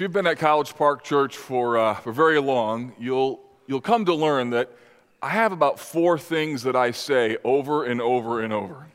If you've been at College Park Church for, uh, for very long, you'll, you'll come to learn that I have about four things that I say over and over and over.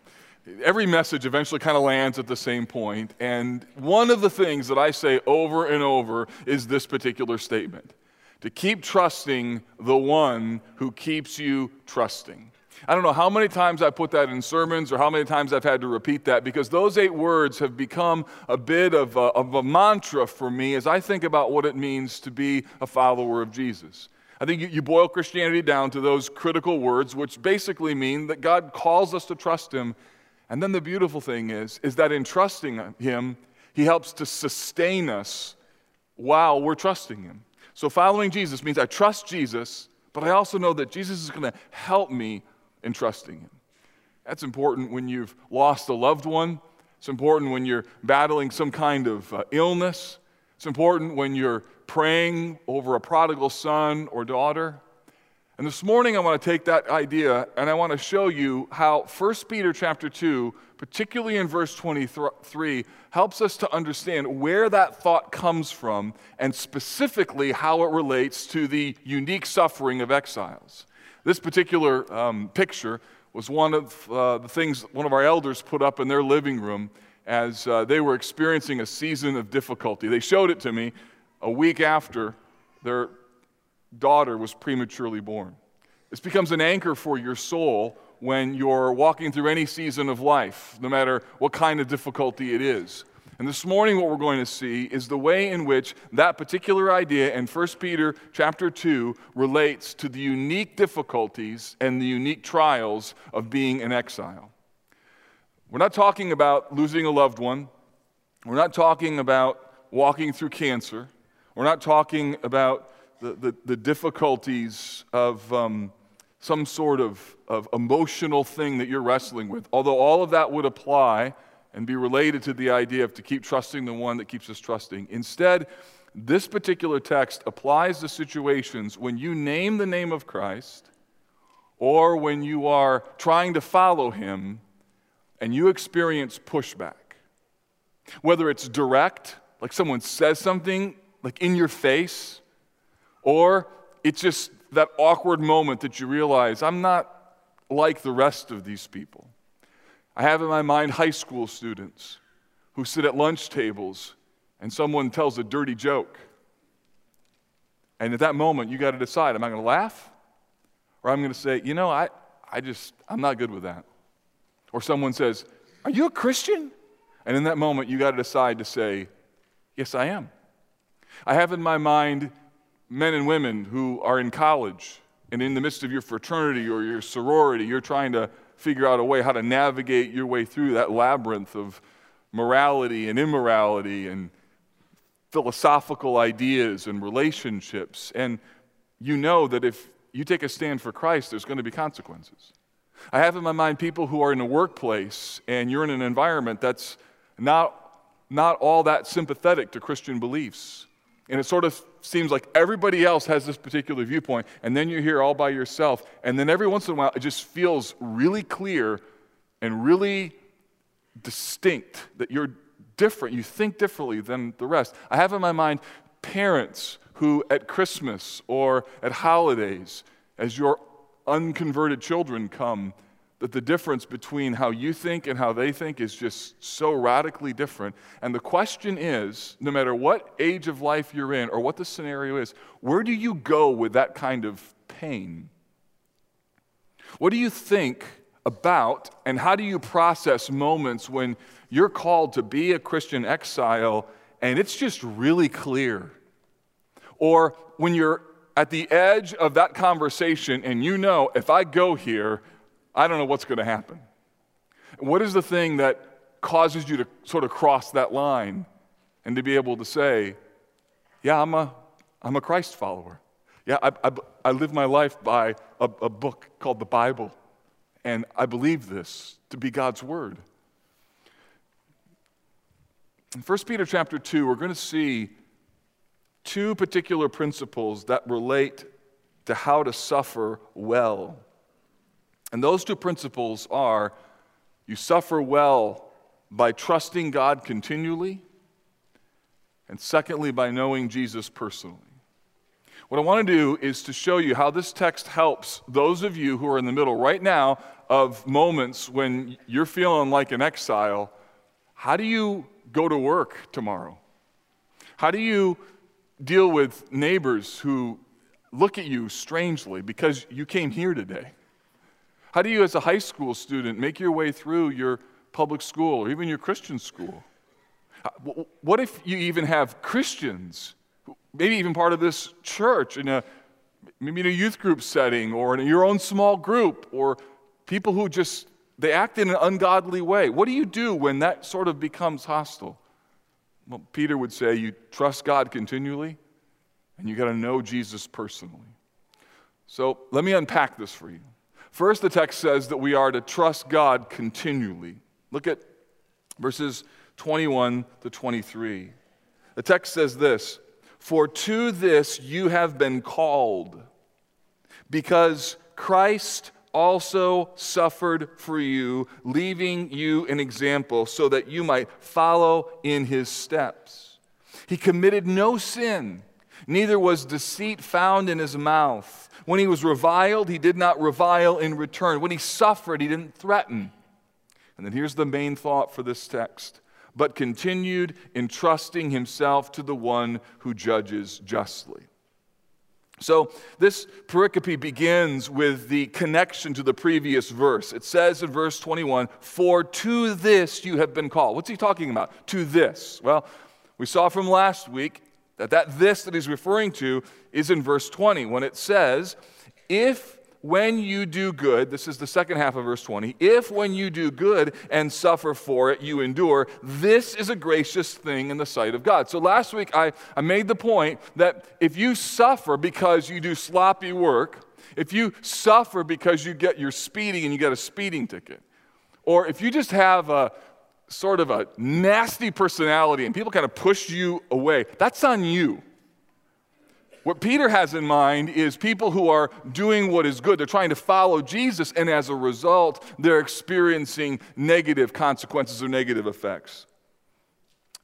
Every message eventually kind of lands at the same point, and one of the things that I say over and over is this particular statement to keep trusting the one who keeps you trusting. I don't know how many times I put that in sermons or how many times I've had to repeat that because those eight words have become a bit of a, of a mantra for me as I think about what it means to be a follower of Jesus. I think you, boil Christianity down to those critical words, which basically mean that God calls us to trust Him. And then the beautiful thing is, is that in trusting Him, He helps to sustain us while we're trusting Him. So following Jesus means I trust Jesus, but I also know that Jesus is going to help me and trusting Him. That's important when you've lost a loved one. It's important when you're battling some kind of uh, illness. It's important when you're praying over a prodigal son or daughter. And this morning I want to take that idea and I want to show you how 1 Peter chapter 2, particularly in verse 23, helps us to understand where that thought comes from and specifically how it relates to the unique suffering of exiles. This particular um, picture was one of uh, the things one of our elders put up in their living room as uh, they were experiencing a season of difficulty. They showed it to me a week after their daughter was prematurely born. This becomes an anchor for your soul when you're walking through any season of life, no matter what kind of difficulty it is. And this morning what we're going to see is the way in which that particular idea in 1 Peter chapter 2 relates to the unique difficulties and the unique trials of being in exile. We're not talking about losing a loved one. We're not talking about walking through cancer. We're not talking about the, the, the difficulties of um, some sort of, of emotional thing that you're wrestling with. Although all of that would apply and be related to the idea of to keep trusting the one that keeps us trusting. Instead, this particular text applies to situations when you name the name of Christ or when you are trying to follow him and you experience pushback. Whether it's direct, like someone says something like in your face, or it's just that awkward moment that you realize I'm not like the rest of these people. I have in my mind high school students who sit at lunch tables and someone tells a dirty joke. And at that moment, you got to decide am I going to laugh? Or I'm going to say, you know, I, I just, I'm not good with that. Or someone says, Are you a Christian? And in that moment, you got to decide to say, Yes, I am. I have in my mind men and women who are in college and in the midst of your fraternity or your sorority, you're trying to figure out a way how to navigate your way through that labyrinth of morality and immorality and philosophical ideas and relationships. And you know that if you take a stand for Christ, there's going to be consequences. I have in my mind people who are in a workplace and you're in an environment that's not, not all that sympathetic to Christian beliefs. And it sort of seems like everybody else has this particular viewpoint, and then you're here all by yourself. And then every once in a while, it just feels really clear and really distinct that you're different. You think differently than the rest. I have in my mind parents who, at Christmas or at holidays, as your unconverted children come, that the difference between how you think and how they think is just so radically different. And the question is no matter what age of life you're in or what the scenario is, where do you go with that kind of pain? What do you think about and how do you process moments when you're called to be a Christian exile and it's just really clear? Or when you're at the edge of that conversation and you know if I go here, I don't know what's going to happen. What is the thing that causes you to sort of cross that line and to be able to say, yeah, I'm a, I'm a Christ follower. Yeah, I, I, I live my life by a, a book called the Bible, and I believe this to be God's Word. In 1 Peter chapter 2, we're going to see two particular principles that relate to how to suffer well. And those two principles are you suffer well by trusting God continually, And secondly, by knowing Jesus personally. What I want to do is to show you how this text helps those of you who are in the middle right now of moments when you're feeling like an exile. How do you go to work tomorrow? How do you deal with neighbors who look at you strangely because you came here today? How do you, as a high school student, make your way through your public school or even your Christian school? Uh, what if you even have Christians, maybe even part of this church, in a, maybe in a youth group setting or in your own small group, or people who just they act in an ungodly way? What do you do when that sort of becomes hostile? Well, Peter would say you trust God continually and you got to know Jesus personally. So let me unpack this for you. First, the text says that we are to trust God continually. Look at verses 21 to 23. The text says this For to this you have been called, because Christ also suffered for you, leaving you an example so that you might follow in his steps. He committed no sin, neither was deceit found in his mouth. When he was reviled, he did not revile in return. When he suffered, he didn't threaten. And then here's the main thought for this text but continued entrusting himself to the one who judges justly. So, this pericope begins with the connection to the previous verse. It says in verse 21, For to this you have been called. What's he talking about? To this. Well, we saw from last week that that this that he's referring to is in verse 20 when it says, If when you do good, this is the second half of verse 20, if when you do good and suffer for it, you endure, this is a gracious thing in the sight of God. So last week I, I made the point that if you suffer because you do sloppy work, if you suffer because you get your speeding and you get a speeding ticket, or if you just have a sort of a nasty personality and people kind of push you away, that's on you. What Peter has in mind is people who are doing what is good. They're trying to follow Jesus, and as a result, they're experiencing negative consequences or negative effects.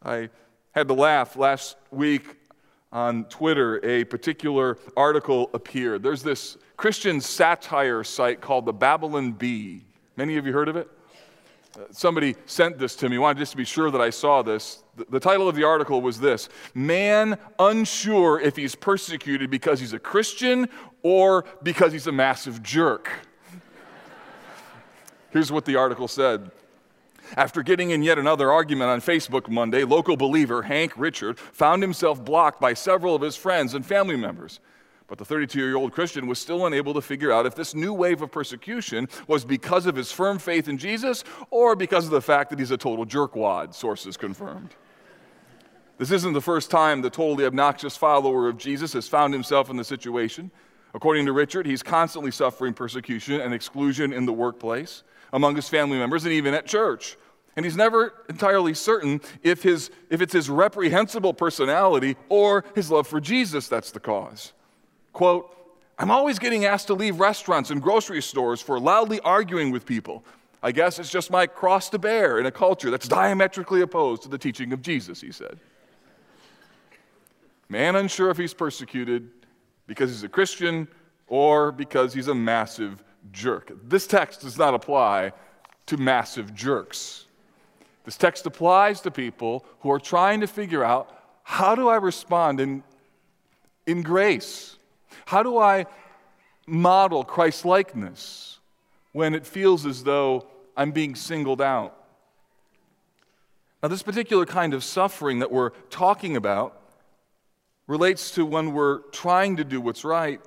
I had to laugh last week on Twitter, a particular article appeared. There's this Christian satire site called the Babylon Bee. Many of you heard of it? Somebody sent this to me. Wanted just to be sure that I saw this. The title of the article was this Man unsure if he's persecuted because he's a Christian or because he's a massive jerk. Here's what the article said. After getting in yet another argument on Facebook Monday, local believer Hank Richard found himself blocked by several of his friends and family members. But the 32 year old Christian was still unable to figure out if this new wave of persecution was because of his firm faith in Jesus or because of the fact that he's a total jerkwad, sources confirmed. This isn't the first time the totally obnoxious follower of Jesus has found himself in the situation. According to Richard, he's constantly suffering persecution and exclusion in the workplace, among his family members, and even at church. And he's never entirely certain if, his, if it's his reprehensible personality or his love for Jesus that's the cause. Quote, I'm always getting asked to leave restaurants and grocery stores for loudly arguing with people. I guess it's just my cross to bear in a culture that's diametrically opposed to the teaching of Jesus, he said. Man unsure if he's persecuted because he's a Christian or because he's a massive jerk. This text does not apply to massive jerks. This text applies to people who are trying to figure out how do I respond in, in grace? How do I model Christ likeness when it feels as though I'm being singled out? Now, this particular kind of suffering that we're talking about relates to when we're trying to do what's right.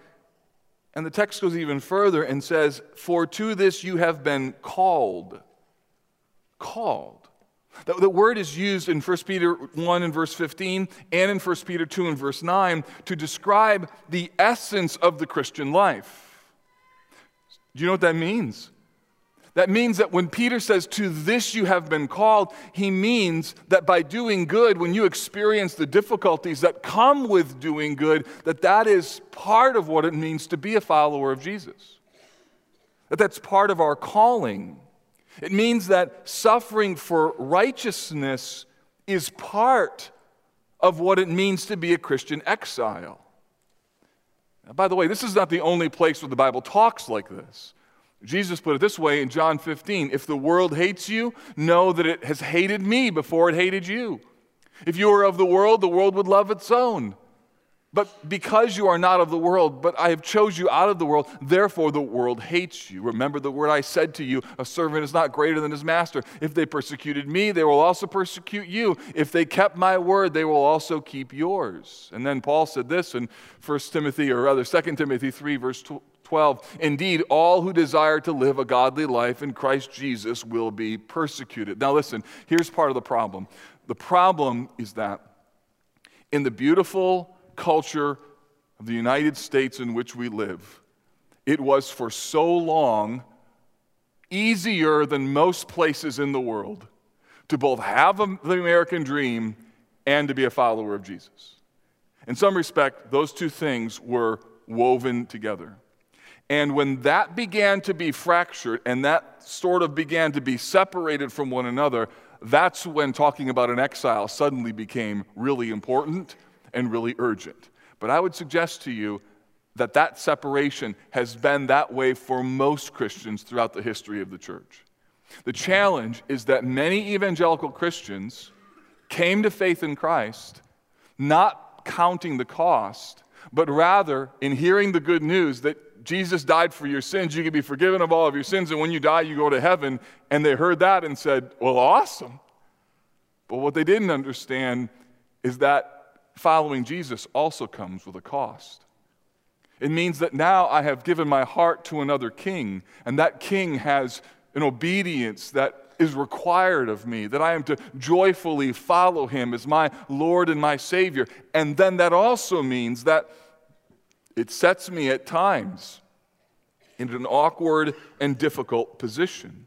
And the text goes even further and says, For to this you have been called. Called. The, the word is used in 1 Peter 1 and verse 15 and in 1 Peter 2 and verse 9 to describe the essence of the Christian life. Do you know what that means? That means that when Peter says, To this you have been called, he means that by doing good, when you experience the difficulties that come with doing good, that that is part of what it means to be a follower of Jesus. That that's part of our calling. It means that suffering for righteousness is part of what it means to be a Christian exile. Now, by the way, this is not the only place where the Bible talks like this. Jesus put it this way in John 15 If the world hates you, know that it has hated me before it hated you. If you were of the world, the world would love its own. But because you are not of the world, but I have chose you out of the world, therefore the world hates you. Remember the word I said to you, a servant is not greater than his master. If they persecuted me, they will also persecute you. If they kept my word, they will also keep yours. And then Paul said this in 1 Timothy, or rather 2 Timothy 3, verse 12. Indeed, all who desire to live a godly life in Christ Jesus will be persecuted. Now listen, here's part of the problem. The problem is that in the beautiful culture of the United States in which we live, it was for so long easier than most places in the world to both have the American dream and to be a follower of Jesus. In some respect, those two things were woven together. And when that began to be fractured and that sort of began to be separated from one another, that's when talking about an exile suddenly became really important and really urgent. But I would suggest to you that that separation has been that way for most Christians throughout the history of the church. The challenge is that many evangelical Christians came to faith in Christ not counting the cost, but rather in hearing the good news that Jesus died for your sins, you can be forgiven of all of your sins, and when you die, you go to heaven. And they heard that and said, Well, awesome. But what they didn't understand is that following Jesus also comes with a cost. It means that now I have given my heart to another king, and that king has an obedience that is required of me, that I am to joyfully follow him as my Lord and my Savior. And then that also means that it sets me at times in an awkward and difficult position.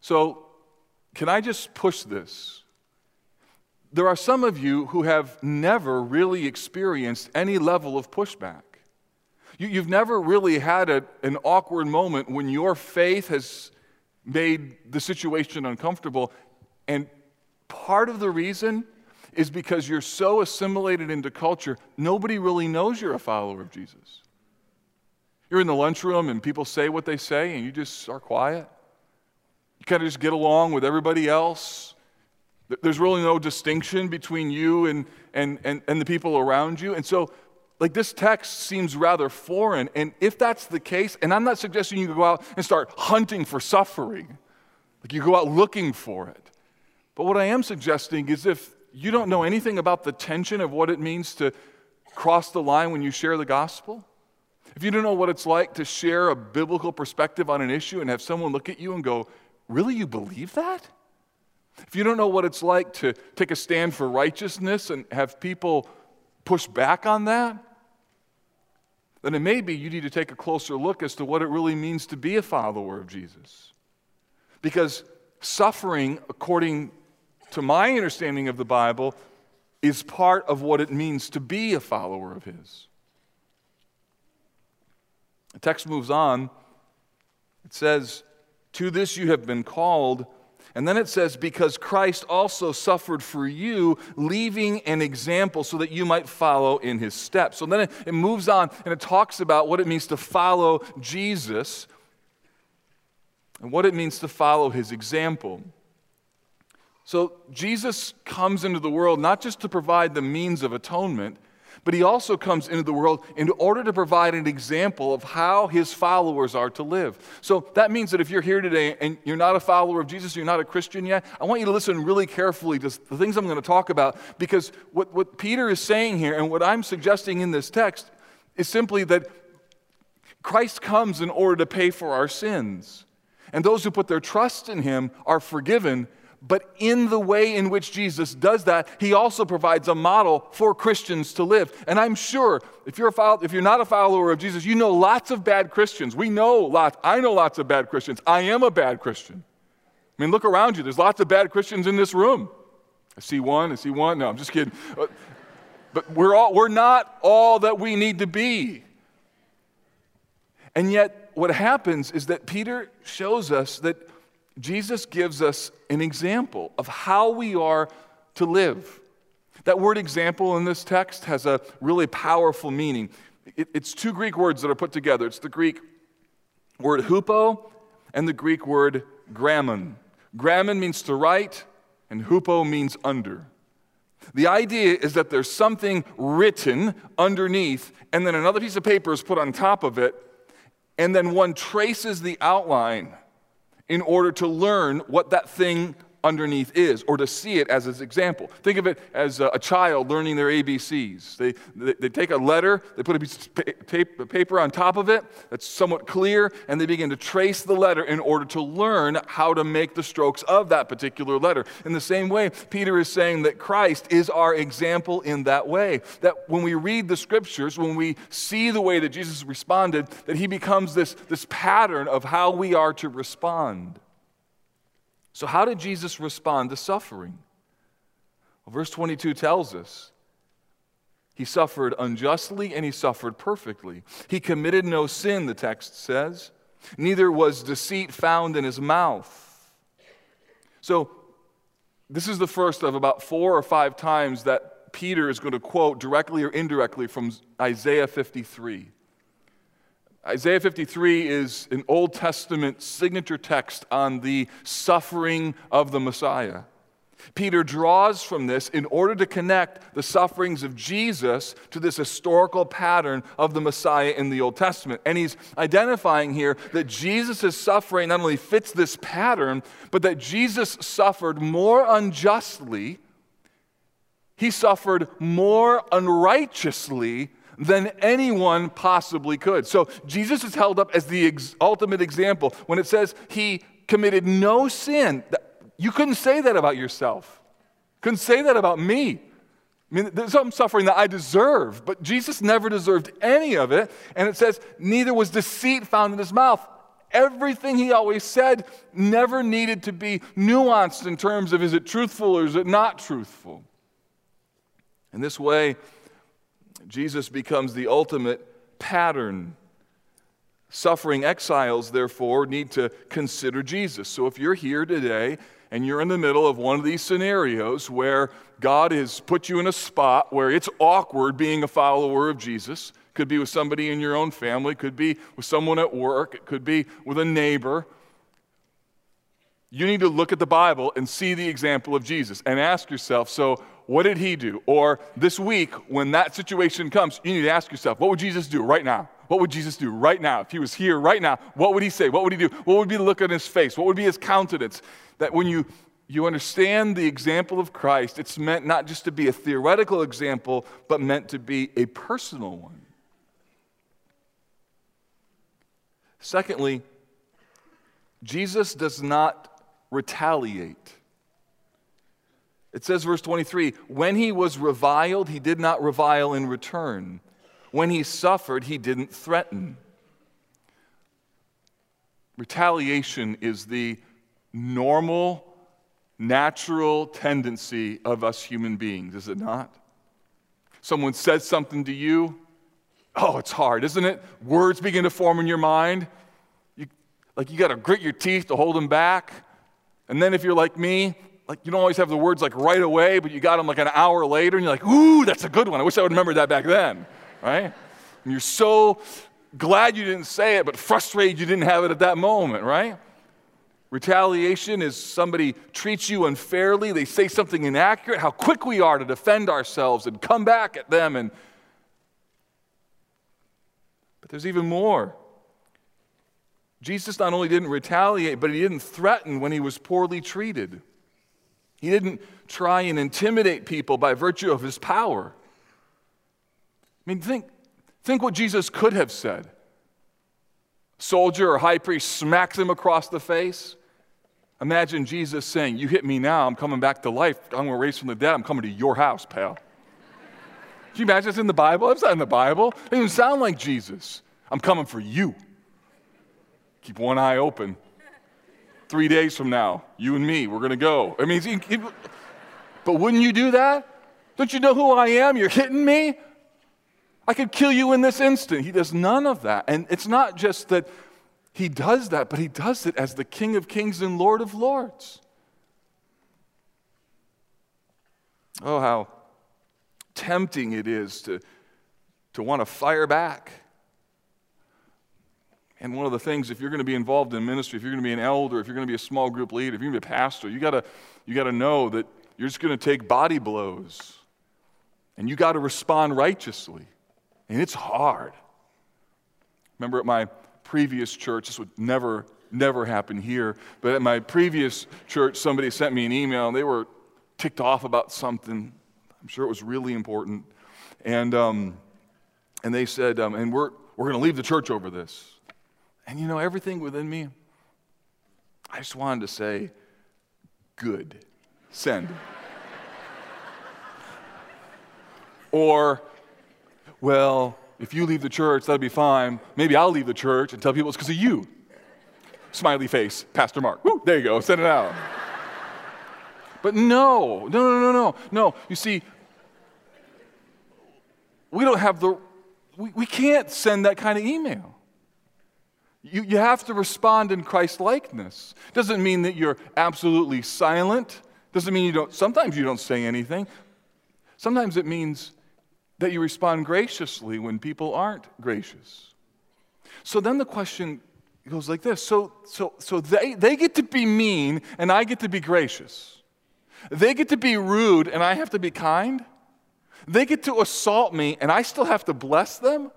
So, can I just push this? There are some of you who have never really experienced any level of pushback. You, have never really had a, an awkward moment when your faith has made the situation uncomfortable. And part of the reason is because you're so assimilated into culture, nobody really knows you're a follower of Jesus. You're in the lunchroom and people say what they say, and you just are quiet. You kind of just get along with everybody else. There's really no distinction between you and, and, and, and the people around you. And so, like, this text seems rather foreign. And if that's the case, and I'm not suggesting you go out and start hunting for suffering, like you go out looking for it. But what I am suggesting is if you don't know anything about the tension of what it means to cross the line when you share the gospel, if you don't know what it's like to share a biblical perspective on an issue and have someone look at you and go, Really, you believe that? If you don't know what it's like to take a stand for righteousness and have people push back on that, then it may be you need to take a closer look as to what it really means to be a follower of Jesus. Because suffering, according to my understanding of the Bible, is part of what it means to be a follower of His. The text moves on. It says, To this you have been called and then it says, because Christ also suffered for you, leaving an example so that you might follow in his steps. So then it, it moves on and it talks about what it means to follow Jesus and what it means to follow his example. So Jesus comes into the world not just to provide the means of atonement, but he also comes into the world in order to provide an example of how his followers are to live. So that means that if you're here today and you're not a follower of Jesus, you're not a Christian yet, I want you to listen really carefully to the things I'm going to talk about because what, what Peter is saying here and what I'm suggesting in this text is simply that Christ comes in order to pay for our sins. And those who put their trust in him are forgiven but in the way in which Jesus does that, he also provides a model for Christians to live. And I'm sure if you're, a follow, if you're not a follower of Jesus, you know lots of bad Christians. We know lots. I know lots of bad Christians. I am a bad Christian. I mean, look around you. There's lots of bad Christians in this room. I see one. I see one. No, I'm just kidding. Uh, but we're, all, we're not all that we need to be. And yet, what happens is that Peter shows us that Jesus gives us an example of how we are to live. That word example in this text has a really powerful meaning. It, it's two Greek words that are put together it's the Greek word hupo and the Greek word grammon. Grammon means to write, and hupo means under. The idea is that there's something written underneath, and then another piece of paper is put on top of it, and then one traces the outline in order to learn what that thing underneath is or to see it as an example. Think of it as a, child learning their ABCs. They, they, they, take a letter, they put a piece of paper on top of it that's somewhat clear, and they begin to trace the letter in order to learn how to make the strokes of that particular letter. In the same way, Peter is saying that Christ is our example in that way. That when we read the scriptures, when we see the way that Jesus responded, that he becomes this, this pattern of how we are to respond. So, how did Jesus respond to suffering? Well, verse 22 tells us he suffered unjustly and he suffered perfectly. He committed no sin, the text says, neither was deceit found in his mouth. So, this is the first of about four or five times that Peter is going to quote directly or indirectly from Isaiah 53. Isaiah 53 is an Old Testament signature text on the suffering of the Messiah. Peter draws from this in order to connect the sufferings of Jesus to this historical pattern of the Messiah in the Old Testament. And he's identifying here that Jesus' suffering not only fits this pattern, but that Jesus suffered more unjustly, he suffered more unrighteously than anyone possibly could. So Jesus is held up as the ex- ultimate example. When it says he committed no sin, you couldn't say that about yourself. Couldn't say that about me. I mean, there's some suffering that I deserve, but Jesus never deserved any of it. And it says, neither was deceit found in his mouth. Everything he always said never needed to be nuanced in terms of is it truthful or is it not truthful. In this way, Jesus becomes the ultimate pattern. Suffering exiles, therefore, need to consider Jesus. So if you're here today and you're in the middle of one of these scenarios where God has put you in a spot where it's awkward being a follower of Jesus, could be with somebody in your own family, could be with someone at work, it could be with a neighbor. You need to look at the Bible and see the example of Jesus and ask yourself so, what did he do? Or this week, when that situation comes, you need to ask yourself, what would Jesus do right now? What would Jesus do right now? If he was here right now, what would he say? What would he do? What would be the look on his face? What would be his countenance? That when you, you understand the example of Christ, it's meant not just to be a theoretical example, but meant to be a personal one. Secondly, Jesus does not retaliate. It says, verse 23 when he was reviled, he did not revile in return. When he suffered, he didn't threaten. Retaliation is the normal, natural tendency of us human beings, is it not? Someone says something to you. Oh, it's hard, isn't it? Words begin to form in your mind. You, like you got to grit your teeth to hold them back. And then if you're like me, like you don't always have the words like right away, but you got them like an hour later, and you're like, ooh, that's a good one. I wish I would remember that back then, right? And you're so glad you didn't say it, but frustrated you didn't have it at that moment, right? Retaliation is somebody treats you unfairly, they say something inaccurate, how quick we are to defend ourselves and come back at them and But there's even more. Jesus not only didn't retaliate, but he didn't threaten when he was poorly treated. He didn't try and intimidate people by virtue of his power. I mean, think, think what Jesus could have said. Soldier or high priest smacks him across the face. Imagine Jesus saying, You hit me now, I'm coming back to life. I'm going to raise from the dead. I'm coming to your house, pal. Can you imagine it's in the Bible? It's not in the Bible. It doesn't sound like Jesus. I'm coming for you. Keep one eye open three days from now, you and me, we're going to go. I mean, but wouldn't you do that? Don't you know who I am? You're hitting me? I could kill you in this instant. He does none of that. And it's not just that he does that, but he does it as the King of Kings and Lord of Lords. Oh, how tempting it is to, to want to fire back. And one of the things, if you're going to be involved in ministry, if you're going to be an elder, if you're going to be a small group leader, if you're going to be a pastor, you got you got to know that you're just going to take body blows. And you got to respond righteously. And it's hard. Remember at my previous church, this would never, never happen here, but at my previous church, somebody sent me an email and they were ticked off about something. I'm sure it was really important. And, um, and they said, um, and we're, we're going to leave the church over this. And you know, everything within me, I just wanted to say, good, send. or, well, if you leave the church, that'll be fine. Maybe I'll leave the church and tell people it's because of you. Smiley face, Pastor Mark. Woo, there you go, send it out. but no, no, no, no, no, no. You see, we don't have the, we, we can't send that kind of email. You, you have to respond in Christ likeness. Doesn't mean that you're absolutely silent. Doesn't mean you don't, sometimes you don't say anything. Sometimes it means that you respond graciously when people aren't gracious. So then the question goes like this so, so, so they, they get to be mean and I get to be gracious. They get to be rude and I have to be kind. They get to assault me and I still have to bless them.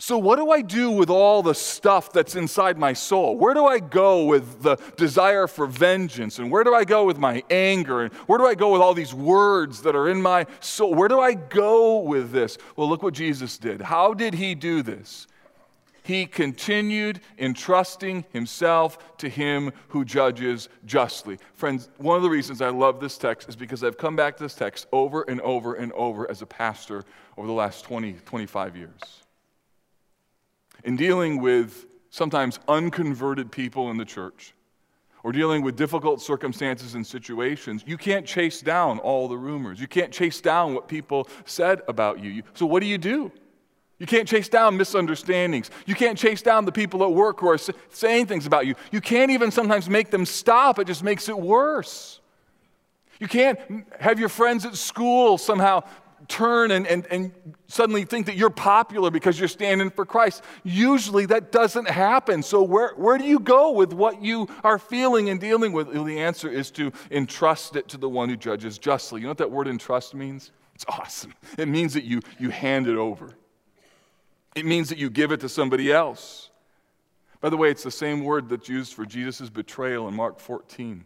So, what do I do with all the stuff that's inside my soul? Where do I go with the desire for vengeance? And where do I go with my anger? And where do I go with all these words that are in my soul? Where do I go with this? Well, look what Jesus did. How did he do this? He continued entrusting himself to him who judges justly. Friends, one of the reasons I love this text is because I've come back to this text over and over and over as a pastor over the last 20, 25 years in dealing with sometimes unconverted people in the church or dealing with difficult circumstances and situations, you can't chase down all the rumors. You can't chase down what people said about you. So, what do you do? You can't chase down misunderstandings. You can't chase down the people at work who are saying things about you. You can't even sometimes make them stop, it just makes it worse. You can't have your friends at school somehow turn and, and, and suddenly think that you're popular because you're standing for Christ. Usually that doesn't happen. So, where, where do you go with what you are feeling and dealing with? Well, the answer is to entrust it to the one who judges justly. You know what that word entrust means? It's awesome. It means that you, you hand it over, it means that you give it to somebody else. By the way, it's the same word that's used for Jesus' betrayal in Mark 14.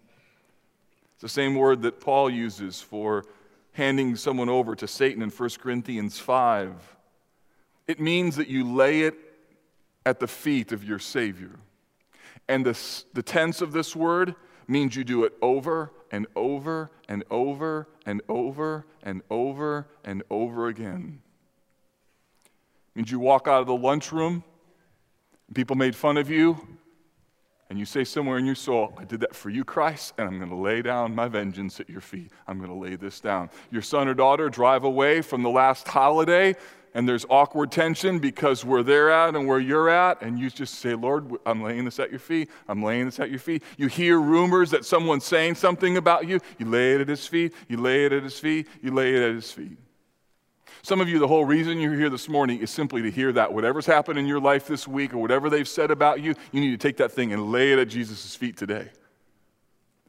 It's the same word that Paul uses for handing someone over to Satan in 1 Corinthians 5. It means that you lay it at the feet of your Savior. And the, the tense of this word means you do it over and over and over and over and over and over again. It means you walk out of the lunchroom, people made fun of you, and you say somewhere in your soul, I did that for you, Christ, and I'm going to lay down my vengeance at your feet. I'm going to lay this down. Your son or daughter drive away from the last holiday, and there's awkward tension because where they're at and where you're at, and you just say, Lord, I'm laying this at your feet. I'm laying this at your feet. You hear rumors that someone's saying something about you. You lay it at his feet. You lay it at his feet. You lay it at his feet. Some of you, the whole reason you're here this morning is simply to hear that. Whatever's happened in your life this week or whatever they've said about you, you need to take that thing and lay it at Jesus' feet today.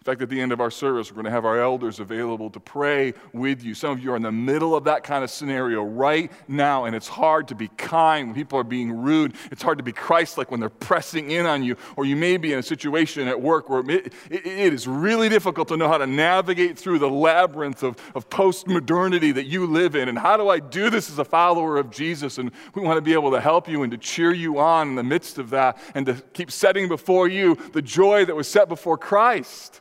In fact, at the end of our service, we're going to have our elders available to pray with you. Some of you are in the middle of that kind of scenario right now, and it's hard to be kind when people are being rude. It's hard to be Christ like when they're pressing in on you. Or you may be in a situation at work where it, it, it is really difficult to know how to navigate through the labyrinth of, of post modernity that you live in. And how do I do this as a follower of Jesus? And we want to be able to help you and to cheer you on in the midst of that and to keep setting before you the joy that was set before Christ.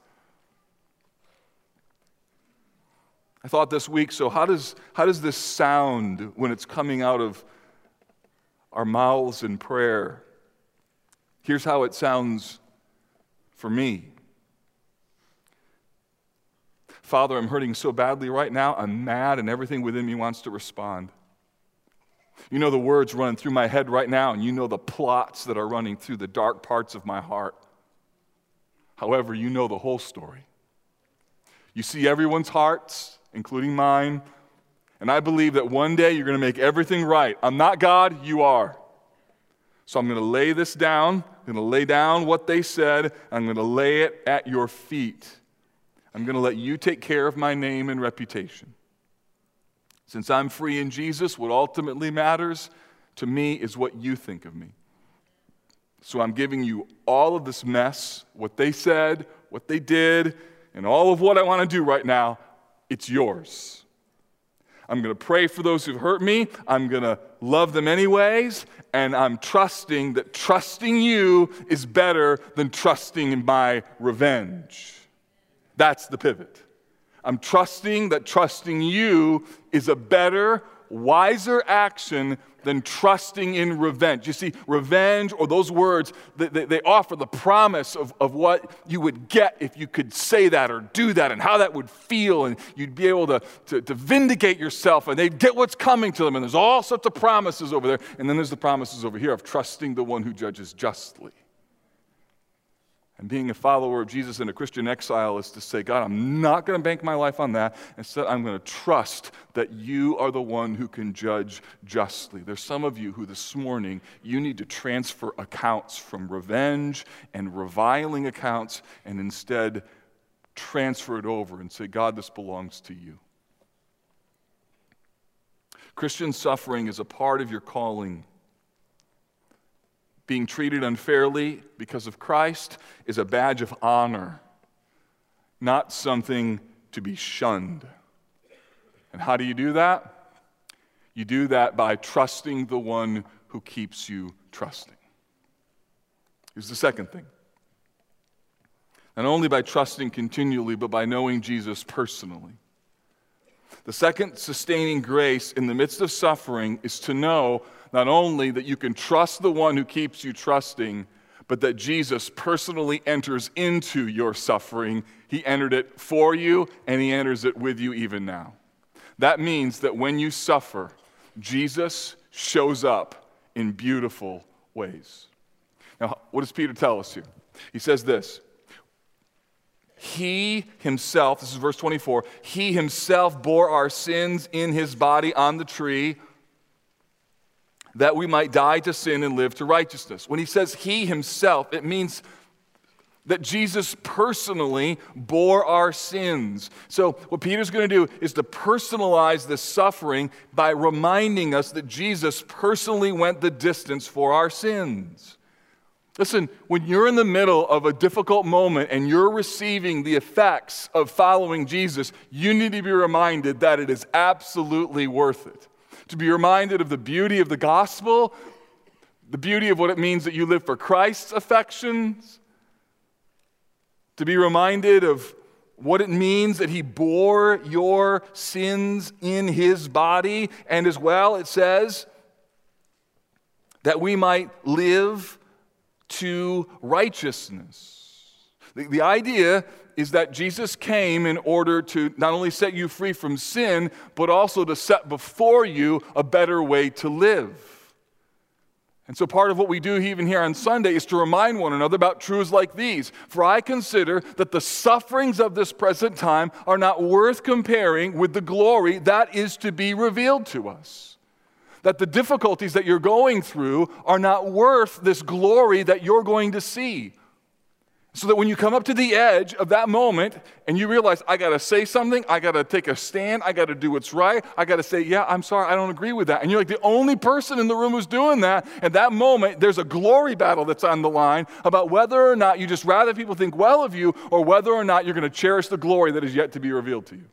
I thought this week, so how does, how does this sound when it's coming out of our mouths in prayer? Here's how it sounds for me. Father, I'm hurting so badly right now. I'm mad, and everything within me wants to respond. You know the words running through my head right now, and you know the plots that are running through the dark parts of my heart. However, you know the whole story. You see everyone's hearts, including mine. And I believe that one day you're going to make everything right. I'm not God, you are. So I'm going to lay this down. I'm going to lay down what they said. I'm going to lay it at your feet. I'm going to let you take care of my name and reputation. Since I'm free in Jesus, what ultimately matters to me is what you think of me. So I'm giving you all of this mess, what they said, what they did, and all of what I want to do right now. It's yours. I'm going to pray for those who've hurt me. I'm going to love them anyways. And I'm trusting that trusting you is better than trusting in my revenge. That's the pivot. I'm trusting that trusting you is a better, wiser action than trusting in revenge. You see, revenge or those words, they, they, offer the promise of, of what you would get if you could say that or do that and how that would feel, and you'd be able to, to, to vindicate yourself, and they'd get what's coming to them. And there's all sorts of promises over there. And then there's the promises over here of trusting the one who judges justly. And being a follower of Jesus in a Christian exile is to say, God, I'm not going to bank my life on that. Instead, I'm going to trust that you are the one who can judge justly. There's some of you who this morning, you need to transfer accounts from revenge and reviling accounts and instead transfer it over and say, God, this belongs to you. Christian suffering is a part of your calling being treated unfairly because of Christ is a badge of honor, not something to be shunned. And how do you do that? You do that by trusting the one who keeps you trusting. Here's the second thing. Not only by trusting continually, but by knowing Jesus personally. The second sustaining grace in the midst of suffering is to know not only that you can trust the one who keeps you trusting, but that Jesus personally enters into your suffering. He entered it for you, and He enters it with you even now. That means that when you suffer, Jesus shows up in beautiful ways. Now, what does Peter tell us here? He says this He himself, this is verse 24, He himself bore our sins in His body on the tree that we might die to sin and live to righteousness. When he says he himself, it means that Jesus personally bore our sins. So, what Peter's going to do is to personalize this suffering by reminding us that Jesus personally went the distance for our sins. Listen, when you're in the middle of a difficult moment and you're receiving the effects of following Jesus, you need to be reminded that it is absolutely worth it. To be reminded of the beauty of the gospel, the beauty of what it means that you live for Christ's affections, to be reminded of what it means that he bore your sins in his body, and as well, it says that we might live to righteousness. The, the idea is that Jesus came in order to not only set you free from sin, but also to set before you a better way to live. And so, part of what we do even here on Sunday is to remind one another about truths like these. For I consider that the sufferings of this present time are not worth comparing with the glory that is to be revealed to us. That the difficulties that you're going through are not worth this glory that you're going to see. So that when you come up to the edge of that moment and you realize, I got to say something, I got to take a stand, I got to do what's right, I got to say, yeah, I'm sorry, I don't agree with that. And you're like the only person in the room who's doing that. At that moment, there's a glory battle that's on the line about whether or not you just rather people think well of you or whether or not you're to cherish the glory that is yet to be revealed to you.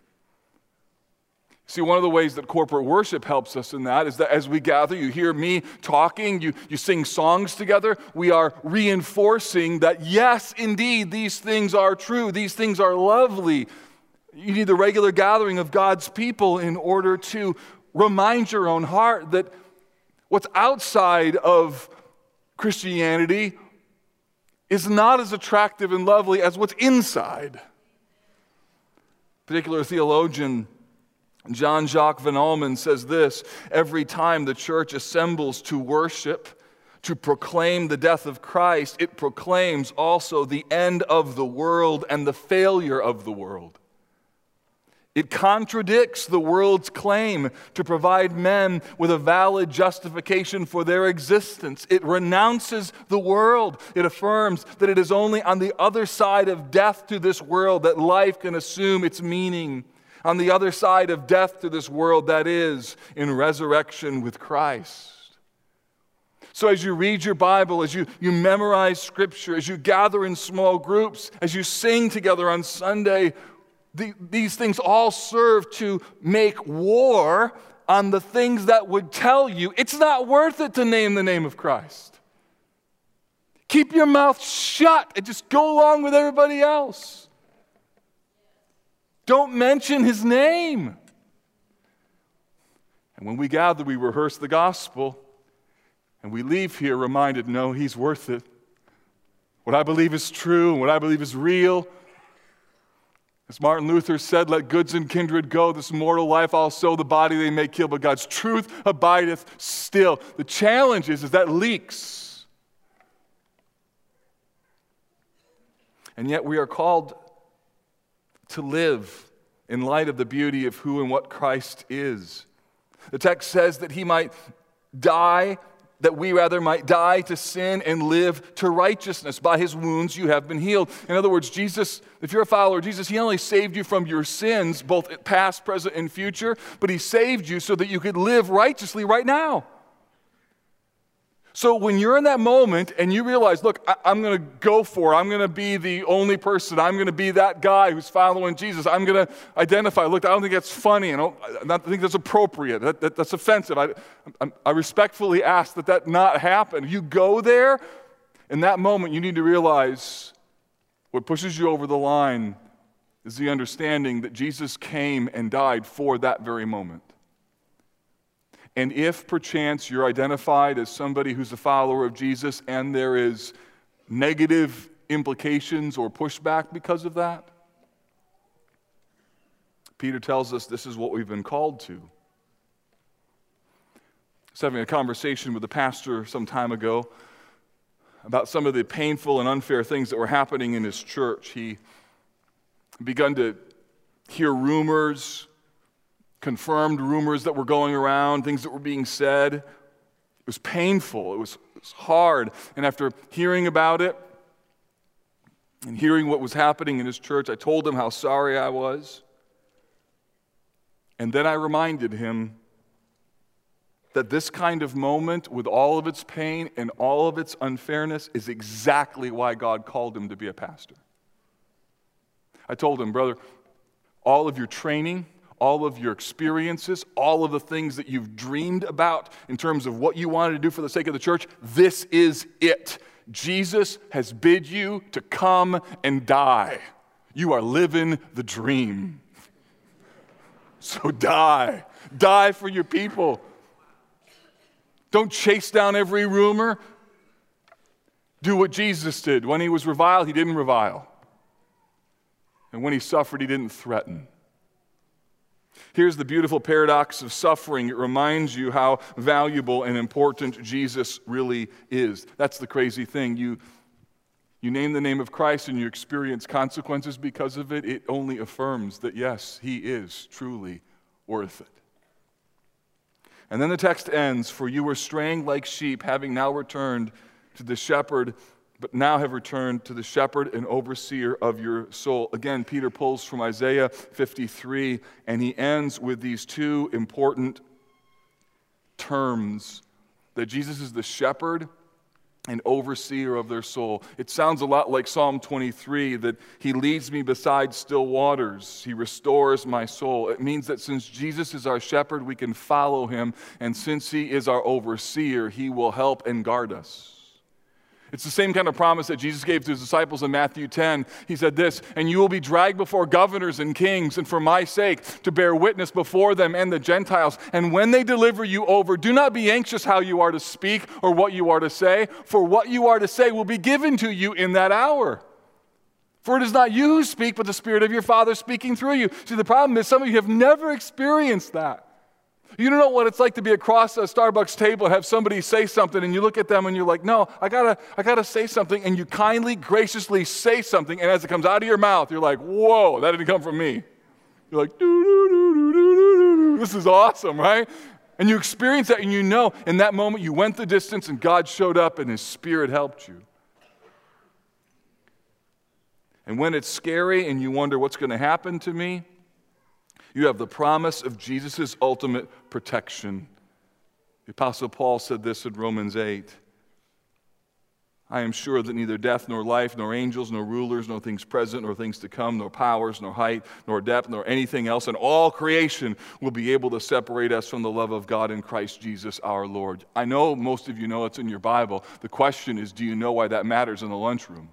See, one of the ways that corporate worship helps us in that is that as we gather, you hear me talking, you, you sing songs together, we are reinforcing that, yes, indeed, these things are true, these things are lovely. You need the regular gathering of God's people in order to remind your own heart that what's outside of Christianity is not as attractive and lovely as what's inside. A particular theologian John Jacques von Allmen says this every time the church assembles to worship, to proclaim the death of Christ, it proclaims also the end of the world and the failure of the world. It contradicts the world's claim to provide men with a valid justification for their existence. It renounces the world. It affirms that it is only on the other side of death to this world that life can assume its meaning. On the other side of death to this world, that is, in resurrection with Christ. So, as you read your Bible, as you, you memorize Scripture, as you gather in small groups, as you sing together on Sunday, the, these things all serve to make war on the things that would tell you it's not worth it to name the name of Christ. Keep your mouth shut and just go along with everybody else. Don't mention his name. And when we gather, we rehearse the gospel. And we leave here reminded no, he's worth it. What I believe is true, and what I believe is real. As Martin Luther said, let goods and kindred go. This mortal life also the body they may kill, but God's truth abideth still. The challenge is, is that leaks. And yet we are called to live in light of the beauty of who and what Christ is. The text says that he might die that we rather might die to sin and live to righteousness. By his wounds you have been healed. In other words, Jesus, if you're a follower of Jesus, he only saved you from your sins, both past, present, and future, but he saved you so that you could live righteously right now. So when you're in that moment and you realize, look, I, am going to go for it. I'm going to be the only person. I'm going to be that guy who's following Jesus. I'm going to identify. Look, I don't think that's funny. I don't, I think that's appropriate. That, that, that's offensive. I, I, I respectfully ask that that not happen. You go there, in that moment, you need to realize what pushes you over the line is the understanding that Jesus came and died for that very moment. And if perchance you're identified as somebody who's a follower of Jesus and there is negative implications or pushback because of that, Peter tells us this is what we've been called to. I was having a conversation with a pastor some time ago about some of the painful and unfair things that were happening in his church. He begun to hear rumors confirmed rumors that were going around, things that were being said. It was painful, it was, it was hard. And after hearing about it and hearing what was happening in his church, I told him how sorry I was. And then I reminded him that this kind of moment, with all of its pain and all of its unfairness, is exactly why God called him to be a pastor. I told him, brother, all of your training, all of your experiences, all of the things that you've dreamed about in terms of what you wanted to do for the sake of the church, this is it. Jesus has bid you to come and die. You are living the dream. So die. Die for your people. Don't chase down every rumor. Do what Jesus did. When he was reviled, he didn't revile. And when he suffered, he didn't threaten. Here's the beautiful paradox of suffering. It reminds you how valuable and important Jesus really is. That's the crazy thing. You, you name the name of Christ and you experience consequences because of it, it only affirms that, yes, he is truly worth it. And then the text ends For you were straying like sheep, having now returned to the shepherd but now have returned to the shepherd and overseer of your soul. Again, Peter pulls from Isaiah 53, and he ends with these two important terms that Jesus is the shepherd and overseer of their soul. It sounds a lot like Psalm 23 that he leads me beside still waters, he restores my soul. It means that since Jesus is our shepherd, we can follow him, and since he is our overseer, he will help and guard us. It's the same kind of promise that Jesus gave to his disciples in Matthew 10. He said this, and you will be dragged before governors and kings, and for my sake to bear witness before them and the Gentiles. And when they deliver you over, do not be anxious how you are to speak or what you are to say, for what you are to say will be given to you in that hour. For it is not you who speak, but the Spirit of your Father speaking through you. See, the problem is some of you have never experienced that. You don't know what it's like to be across a Starbucks table have somebody say something, and you look at them and you're like, no, I gotta, I gotta say something, and you kindly, graciously say something, and as it comes out of your mouth, you're like, whoa, that didn't come from me. You're like, doo, doo, doo, doo, doo, doo. this is awesome, right? And you experience that and you know in that moment you went the distance and God showed up and His Spirit helped you. And when it's scary and you wonder what's going to happen to me, you have the promise of Jesus' ultimate protection. The Apostle Paul said this in Romans 8. I am sure that neither death nor life, nor angels, nor rulers, nor things present, nor things to come, nor powers, nor height, nor depth, nor anything else in all creation will be able to separate us from the love of God in Christ Jesus our Lord. I know most of you know it's in your Bible. The question is do you know why that matters in the lunchroom?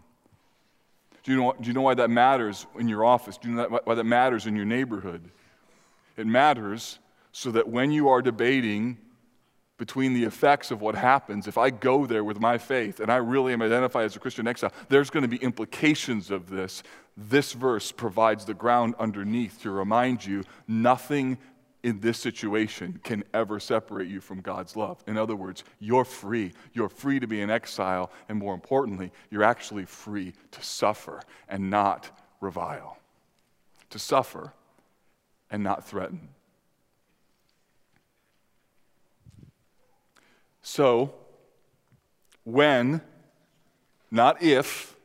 Do you know, do you know why that matters in your office? Do you know why that matters in your neighborhood? It matters so that when you are debating between the effects of what happens, if I go there with my faith and I really am identified as a Christian exile, there's going to be implications of this. This verse provides the ground underneath to remind you nothing in this situation can ever separate you from God's love. In other words, you're free. You're free to be in exile, and more importantly, you're actually free to suffer and not revile, to suffer and not threaten. So, when, not if,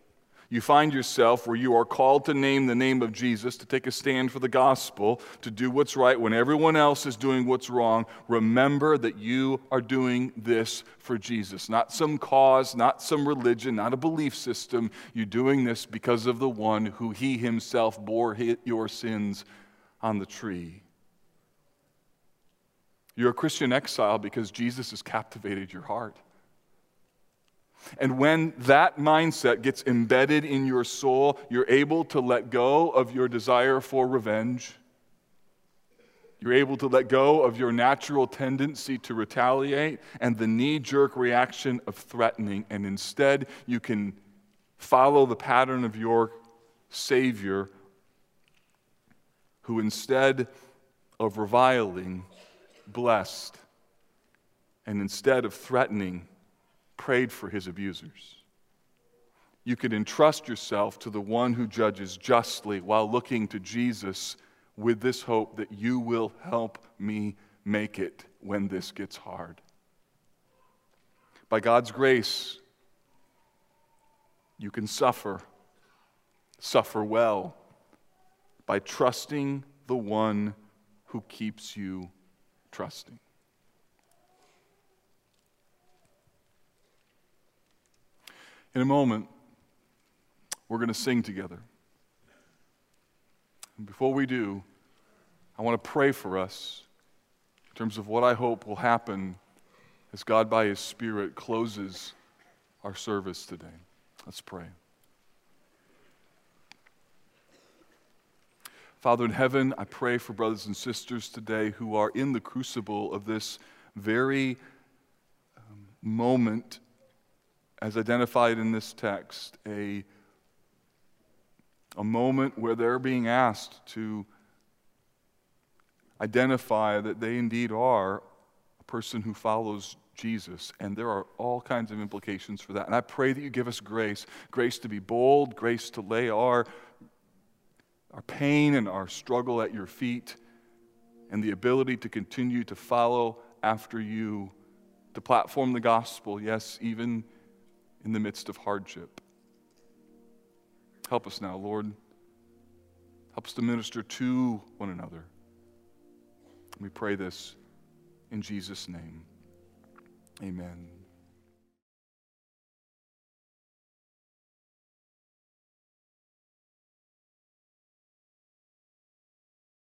you find yourself where you are called to name the name of Jesus, to take a stand for the gospel, to do what's right when everyone else is doing what's wrong, remember that you are doing this for Jesus. Not some cause, not some religion, not a belief system. You're doing this because of the one who he himself bore your sins on the tree. You're a Christian exile because Jesus has captivated your heart. And when that mindset gets embedded in your soul, you're able to let go of your desire for revenge. You're able to let go of your natural tendency to retaliate and the knee jerk reaction of threatening. And instead, you can follow the pattern of your Savior, who instead of reviling, blessed, and instead of threatening, prayed for his abusers. You could entrust yourself to the one who judges justly while looking to Jesus with this hope that you will help me make it when this gets hard. By God's grace, you can suffer, suffer well, by trusting the one who keeps you trusting. In a moment, we're going to sing together. And before we do, I want to pray for us in terms of what I hope will happen as God, by His Spirit, closes our service today. Let's pray. Father in heaven, I pray for brothers and sisters today who are in the crucible of this very um, moment as identified in this text, a, a moment where they're being asked to identify that they indeed are a person who follows Jesus. And there are all kinds of implications for that. And I pray that you give us grace grace to be bold, grace to lay our, our pain and our struggle at your feet, and the ability to continue to follow after you, to platform the gospel, yes, even in the midst of hardship. Help us now, Lord. Help us to minister to one another. We pray this in Jesus' name. Amen.